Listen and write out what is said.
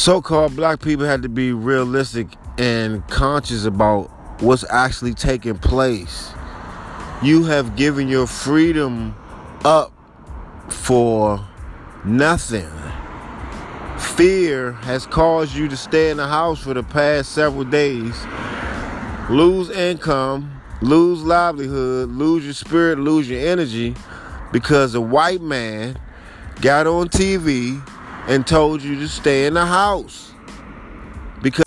so called black people had to be realistic and conscious about what's actually taking place. You have given your freedom up for nothing. Fear has caused you to stay in the house for the past several days, lose income, lose livelihood, lose your spirit, lose your energy because a white man got on TV and told you to stay in the house. Because